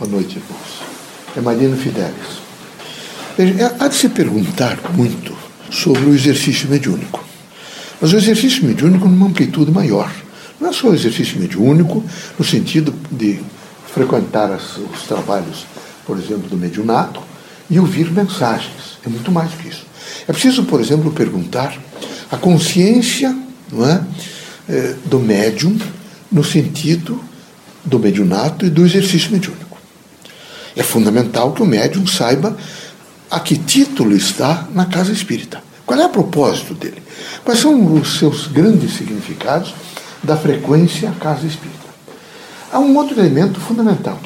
Boa noite, irmãos. É Marino Fidelis. Veja, há de se perguntar muito sobre o exercício mediúnico. Mas o exercício mediúnico numa amplitude maior. Não é só o exercício mediúnico no sentido de frequentar as, os trabalhos, por exemplo, do mediunato e ouvir mensagens. É muito mais do que isso. É preciso, por exemplo, perguntar a consciência não é, eh, do médium no sentido do mediunato e do exercício mediúnico. É fundamental que o médium saiba a que título está na casa espírita. Qual é o propósito dele? Quais são os seus grandes significados da frequência à casa espírita? Há um outro elemento fundamental.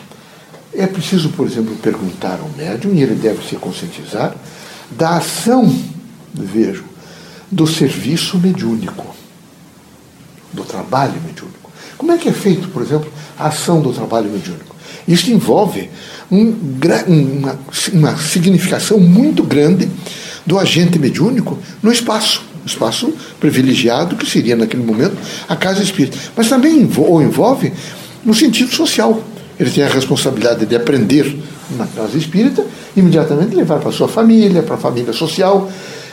É preciso, por exemplo, perguntar ao médium, e ele deve se conscientizar, da ação, vejo, do serviço mediúnico, do trabalho mediúnico. Como é que é feito, por exemplo, a ação do trabalho mediúnico? Isso envolve um, uma, uma significação muito grande do agente mediúnico no espaço, espaço privilegiado que seria naquele momento a casa espírita. Mas também envolve no sentido social. Ele tem a responsabilidade de aprender na casa espírita, imediatamente levar para sua família, para a família social.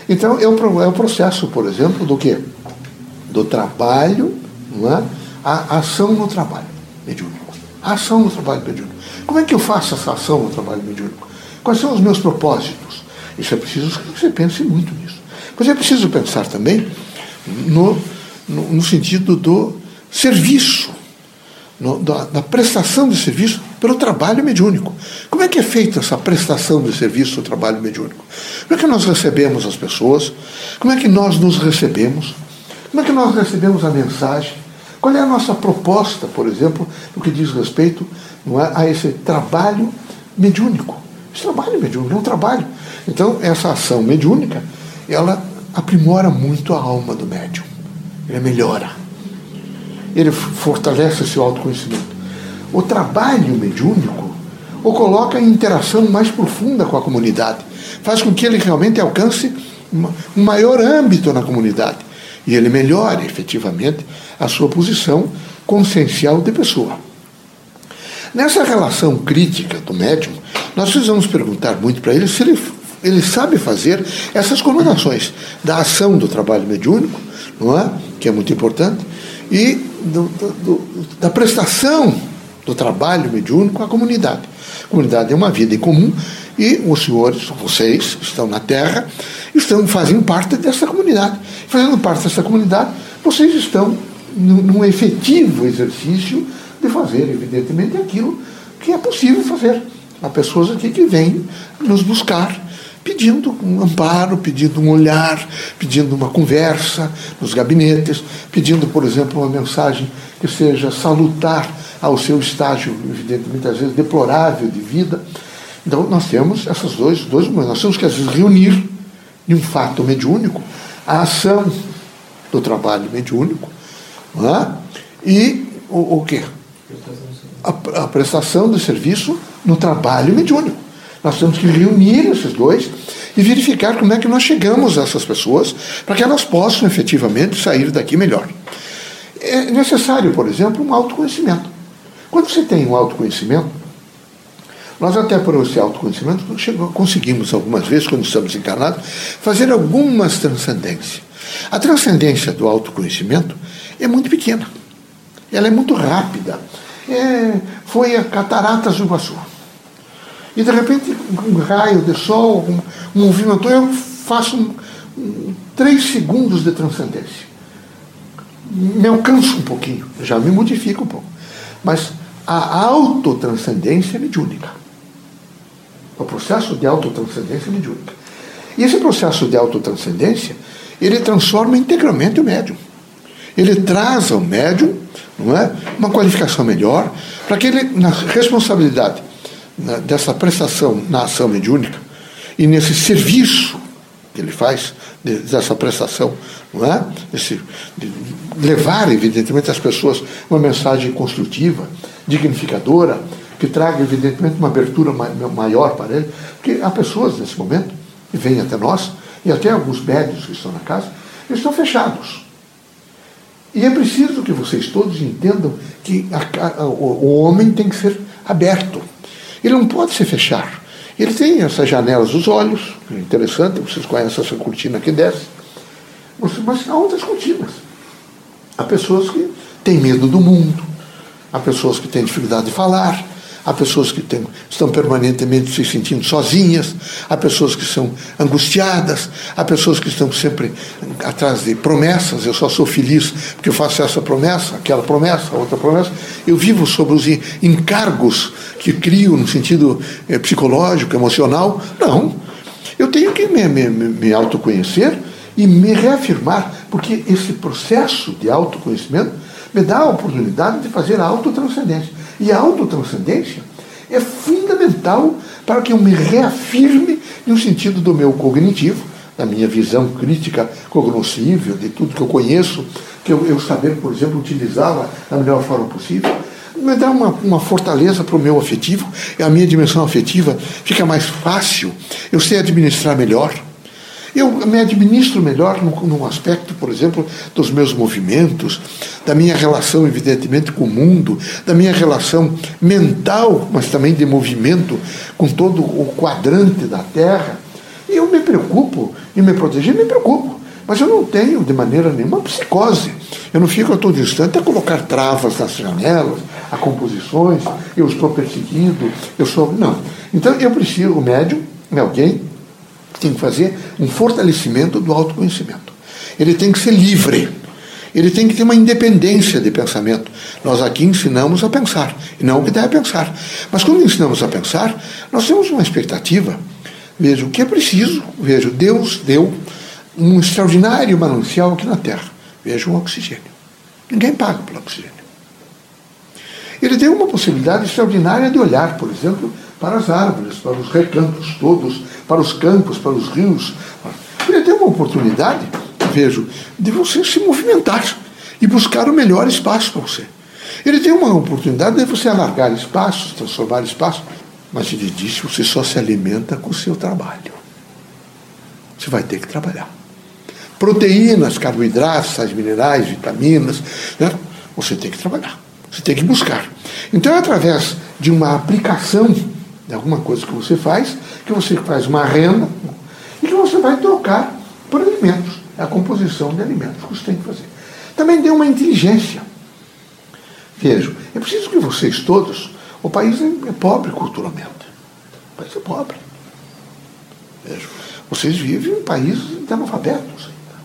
Então é o, é o processo, por exemplo, do que? Do trabalho, não é? a ação no trabalho. A ação no trabalho mediúnico. Como é que eu faço essa ação no trabalho mediúnico? Quais são os meus propósitos? Isso é preciso que você pense muito nisso. Mas é preciso pensar também no, no, no sentido do serviço, no, da, da, prestação de serviço pelo trabalho mediúnico. Como é que é feita essa prestação de serviço do trabalho mediúnico? Como é que nós recebemos as pessoas? Como é que nós nos recebemos? Como é que nós recebemos a mensagem? Qual é a nossa proposta, por exemplo, no que diz respeito é, a esse trabalho mediúnico? Esse trabalho mediúnico é um trabalho. Então, essa ação mediúnica, ela aprimora muito a alma do médium. Ele melhora. Ele fortalece seu autoconhecimento. O trabalho mediúnico o coloca em interação mais profunda com a comunidade. Faz com que ele realmente alcance um maior âmbito na comunidade e ele melhore efetivamente a sua posição consciencial de pessoa. Nessa relação crítica do médium, nós precisamos perguntar muito para ele se ele, ele sabe fazer essas combinações da ação do trabalho mediúnico, não é? que é muito importante, e do, do, da prestação do trabalho mediúnico à comunidade. A comunidade é uma vida em comum e os senhores, vocês, estão na Terra, estão fazendo parte dessa comunidade. Fazendo parte dessa comunidade, vocês estão num efetivo exercício de fazer, evidentemente, aquilo que é possível fazer. Há pessoas aqui que vêm nos buscar pedindo um amparo, pedindo um olhar, pedindo uma conversa nos gabinetes, pedindo, por exemplo, uma mensagem que seja salutar ao seu estágio, evidentemente, às vezes deplorável de vida. Então, nós temos essas dois, dois nós temos que, às vezes, reunir em um fato mediúnico a ação do trabalho mediúnico é? e o, o quê? A, a prestação de serviço no trabalho mediúnico. Nós temos que reunir esses dois e verificar como é que nós chegamos a essas pessoas para que elas possam efetivamente sair daqui melhor. É necessário, por exemplo, um autoconhecimento. Quando você tem um autoconhecimento, nós até por esse autoconhecimento conseguimos algumas vezes, quando estamos encarnados, fazer algumas transcendências. A transcendência do autoconhecimento é muito pequena. Ela é muito rápida. É, foi a Cataratas do Iguaçu. E de repente, um raio de sol, um, um movimento, eu faço um, um, três segundos de transcendência. Me alcanço um pouquinho, já me modifica um pouco. Mas a autotranscendência é mediúnica. O processo de autotranscendência é mediúnica. E esse processo de autotranscendência, ele transforma integralmente o médium. Ele traz ao médium não é, uma qualificação melhor para que ele, na responsabilidade né, dessa prestação na ação mediúnica e nesse serviço que ele faz dessa prestação, não é? Esse, de levar, evidentemente, às pessoas uma mensagem construtiva, dignificadora, que traga, evidentemente, uma abertura maior para ele, porque há pessoas nesse momento que vêm até nós, e até alguns médios que estão na casa, eles estão fechados. E é preciso que vocês todos entendam que a, a, o, homem tem que ser aberto. Ele não pode se fechar. Ele tem essas janelas dos olhos, é interessante, vocês conhecem essa cortina que desce, mas há outras cortinas. Há pessoas que têm medo do mundo, há pessoas que têm dificuldade de falar, há pessoas que estão permanentemente se sentindo sozinhas, há pessoas que são angustiadas, há pessoas que estão sempre atrás de promessas. Eu só sou feliz porque eu faço essa promessa, aquela promessa, outra promessa. Eu vivo sobre os encargos que crio no sentido é, psicológico, emocional. Não. Eu tenho que me, me, me autoconhecer e me reafirmar, porque esse processo de autoconhecimento me dá a oportunidade de fazer a autotranscendência. E a autotranscendência é fundamental para que eu me reafirme no sentido do meu cognitivo, da minha visão crítica cognoscível, de tudo que eu conheço, que eu, eu saber, por exemplo, utilizá-la da melhor forma possível, me dá uma, uma fortaleza para o meu afetivo, e a minha dimensão afetiva fica mais fácil, eu sei administrar melhor eu me administro melhor no aspecto, por exemplo, dos meus movimentos, da minha relação, evidentemente, com o mundo, da minha relação mental, mas também de movimento com todo o quadrante da Terra. E eu me preocupo em me proteger, me preocupo. Mas eu não tenho, de maneira nenhuma, psicose. Eu não fico a todo instante a colocar travas nas janelas, a composições, eu estou perseguido, eu sou. Não. Então eu preciso, o médium é alguém tem que fazer um fortalecimento do autoconhecimento. Ele tem que ser livre. Ele tem que ter uma independência de pensamento. Nós aqui ensinamos a pensar, e não o que deve pensar. Mas quando ensinamos a pensar, nós temos uma expectativa. Veja, o que é preciso, veja, Deus deu um extraordinário manancial aqui na Terra. Veja o oxigênio. Ninguém paga pelo oxigênio. Ele deu uma possibilidade extraordinária de olhar, por exemplo, para as árvores, para os recantos todos, para os campos, para os rios. Ele tem uma oportunidade, vejo, de você se movimentar e buscar o melhor espaço para você. Ele tem uma oportunidade de você alargar espaços, transformar espaços, mas ele disse: você só se alimenta com o seu trabalho. Você vai ter que trabalhar. Proteínas, carboidratos, sais minerais, vitaminas, né? você tem que trabalhar. Você tem que buscar. Então, é através de uma aplicação de alguma coisa que você faz, que você faz uma renda e que você vai trocar por alimentos. É a composição de alimentos que você tem que fazer. Também dê uma inteligência. Vejam, é preciso que vocês todos, o país é pobre culturalmente. O país é pobre. Vejam, vocês vivem um país de analfabetos ainda.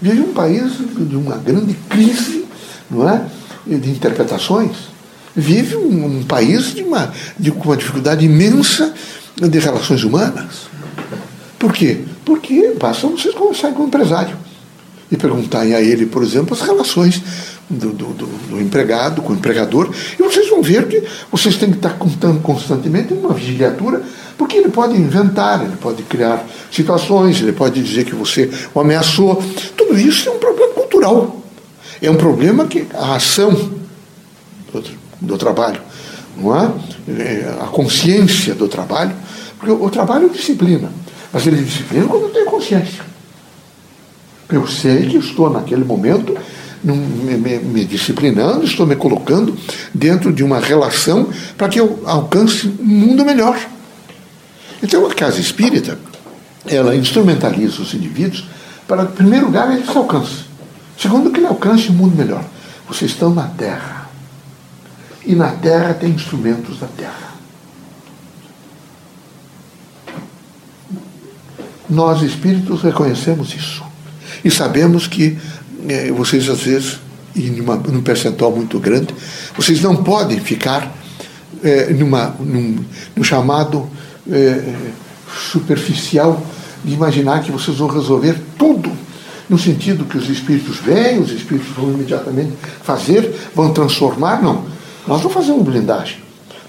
Vivem um país de uma grande crise, não é? De interpretações vive um, um país de uma, de uma dificuldade imensa de relações humanas. Por quê? Porque basta vocês conversarem com o empresário e perguntarem a ele, por exemplo, as relações do, do, do, do, empregado com o empregador, e vocês vão ver que vocês têm que estar constantemente uma vigiliatura, porque ele pode inventar, ele pode criar situações, ele pode dizer que você o ameaçou. Tudo isso é um problema cultural. É um problema que a ação do trabalho, não é? é? A consciência do trabalho, porque o trabalho é disciplina, mas ele disciplina quando tenho consciência. Eu sei que estou naquele momento me, me, me, disciplinando, estou me colocando dentro de uma relação para que eu alcance um mundo melhor. Então a casa espírita, ela instrumentaliza os indivíduos para, em primeiro lugar, ele se alcance. Segundo, que ele alcance um mundo melhor. Vocês estão na Terra. E na terra tem instrumentos da terra. Nós espíritos reconhecemos isso. E sabemos que é, vocês, às vezes, e numa, num percentual muito grande, vocês não podem ficar é, numa, num, num chamado é, superficial de imaginar que vocês vão resolver tudo no sentido que os espíritos vêm, os espíritos vão imediatamente fazer, vão transformar, não. Nós não fazemos blindagem.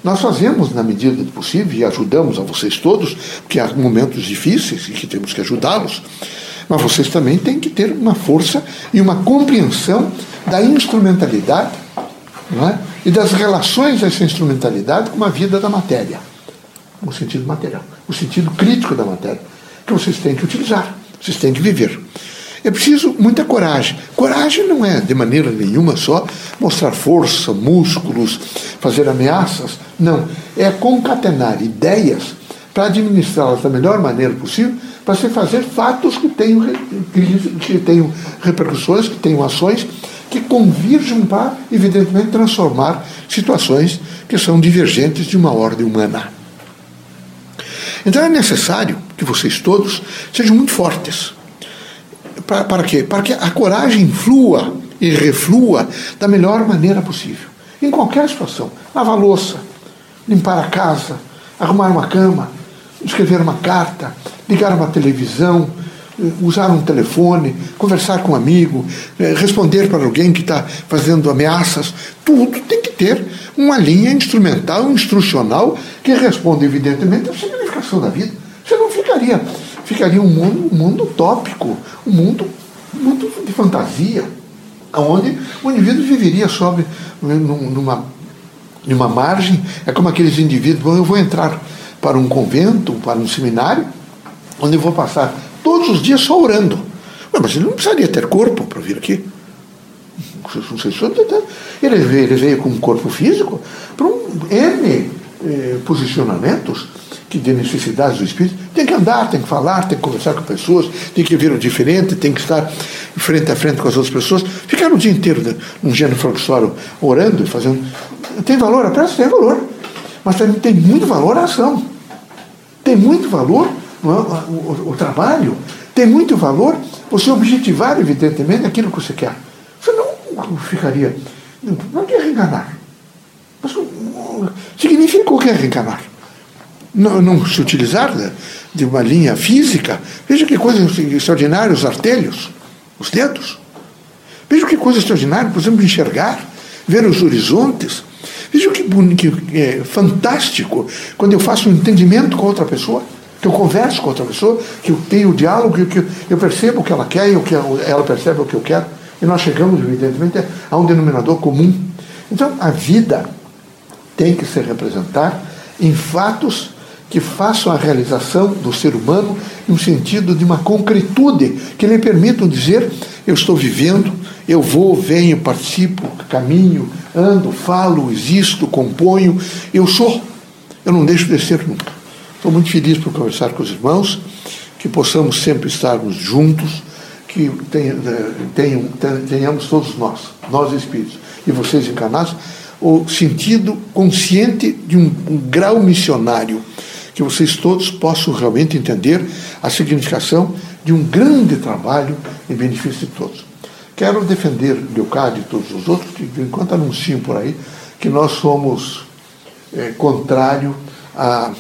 Nós fazemos na medida do possível e ajudamos a vocês todos, porque há momentos difíceis e que temos que ajudá-los. Mas vocês também têm que ter uma força e uma compreensão da instrumentalidade é? e das relações dessa instrumentalidade com a vida da matéria, no sentido material, no sentido crítico da matéria, que vocês têm que utilizar, vocês têm que viver. É preciso muita coragem. Coragem não é, de maneira nenhuma, só mostrar força, músculos, fazer ameaças. Não. É concatenar ideias para administrá-las da melhor maneira possível, para se fazer fatos que tenham, que tenham repercussões, que tenham ações que convirjam para, evidentemente, transformar situações que são divergentes de uma ordem humana. Então é necessário que vocês todos sejam muito fortes. Para, para quê? Para que a coragem flua e reflua da melhor maneira possível. Em qualquer situação. Lavar louça, limpar a casa, arrumar uma cama, escrever uma carta, ligar uma televisão, eh, usar um telefone, conversar com um amigo, eh, responder para alguém que está fazendo ameaças, tudo tem que ter uma linha instrumental, instrucional, que responde, evidentemente, à significação da vida. Você não ficaria, ficaria um mundo, um mundo utópico, um mundo, um mundo de fantasia, onde o indivíduo viveria sobre numa, numa margem, é como aqueles indivíduos, eu vou entrar para um convento, para um seminário, onde eu vou passar todos os dias só orando. Mas ele não precisaria ter corpo para vir aqui. Ele veio, ele veio com um corpo físico para um N eh, posicionamentos que de necessidades do espírito. Tem que andar, tem que falar, tem que conversar com pessoas, tem que ver o diferente, tem que estar frente a frente com as outras pessoas. Ficar o dia inteiro né, num gênero flexório orando e fazendo. Tem valor, a prece tem valor. Mas também tem muito valor a ação. Tem muito valor o, o, o trabalho, tem muito valor você objetivar, evidentemente, aquilo que você quer. Você não ficaria. Não quer reenganar. Mas, significa o que é reenganar? Não, não se utilizar de uma linha física. Veja que coisa extraordinária os artelhos, os dedos. Veja que coisa extraordinária, por exemplo, enxergar, ver os horizontes. Veja que, que é fantástico quando eu faço um entendimento com outra pessoa, que eu converso com outra pessoa, que eu tenho o diálogo, que eu percebo o que ela quer e que ela percebe o que eu quero. E nós chegamos, evidentemente, a um denominador comum. Então, a vida tem que se representar em fatos que façam a realização do ser humano no sentido de uma concretude, que lhe permitam dizer: eu estou vivendo, eu vou, venho, participo, caminho, ando, falo, existo, componho, eu sou. Eu não deixo de ser nunca. Estou muito feliz por conversar com os irmãos, que possamos sempre estarmos juntos, que tenham, tenhamos todos nós, nós espíritos, e vocês encarnados, o sentido consciente de um, um grau missionário, que vocês todos possam realmente entender a significação de um grande trabalho em benefício de todos. Quero defender Leocádio e todos os outros que, enquanto anunciam por aí, que nós somos é, contrário a,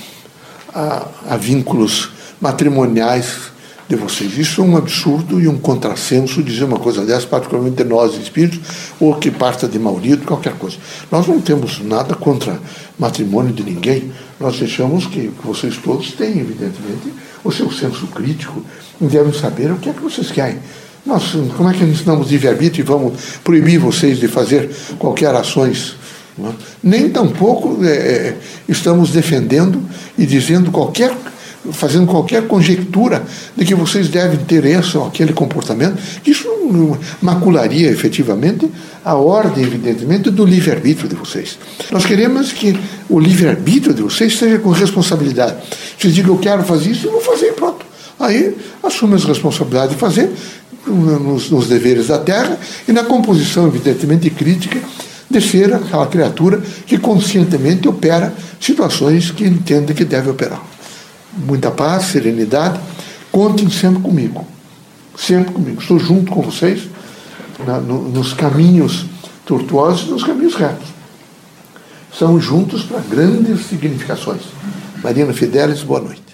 a, a vínculos matrimoniais de vocês. Isso é um absurdo e um contrassenso dizer uma coisa dessa, particularmente de nós espíritos, ou que parta de Maurito, qualquer coisa. Nós não temos nada contra matrimônio de ninguém, nós deixamos que vocês todos têm, evidentemente, o seu senso crítico e devem saber o que é que vocês querem. Nós, como é que ensinamos livre-arbítrio e vamos proibir vocês de fazer qualquer ações? É? Nem tampouco é, é, estamos defendendo e dizendo qualquer fazendo qualquer conjectura de que vocês devem ter esse ou aquele comportamento, isso macularia efetivamente a ordem, evidentemente, do livre-arbítrio de vocês. Nós queremos que o livre-arbítrio de vocês seja com responsabilidade. Vocês digam, eu quero fazer isso, eu vou fazer, pronto. Aí assume as responsabilidades de fazer, nos, nos deveres da terra e na composição, evidentemente, crítica de ser aquela criatura que conscientemente opera situações que entende que deve operar muita paz, serenidade. Contem sempre comigo. Sempre comigo. Estou junto com vocês na, no, nos caminhos tortuosos e nos caminhos retos. Estamos juntos para grandes significações. Marina Fidelis, boa noite.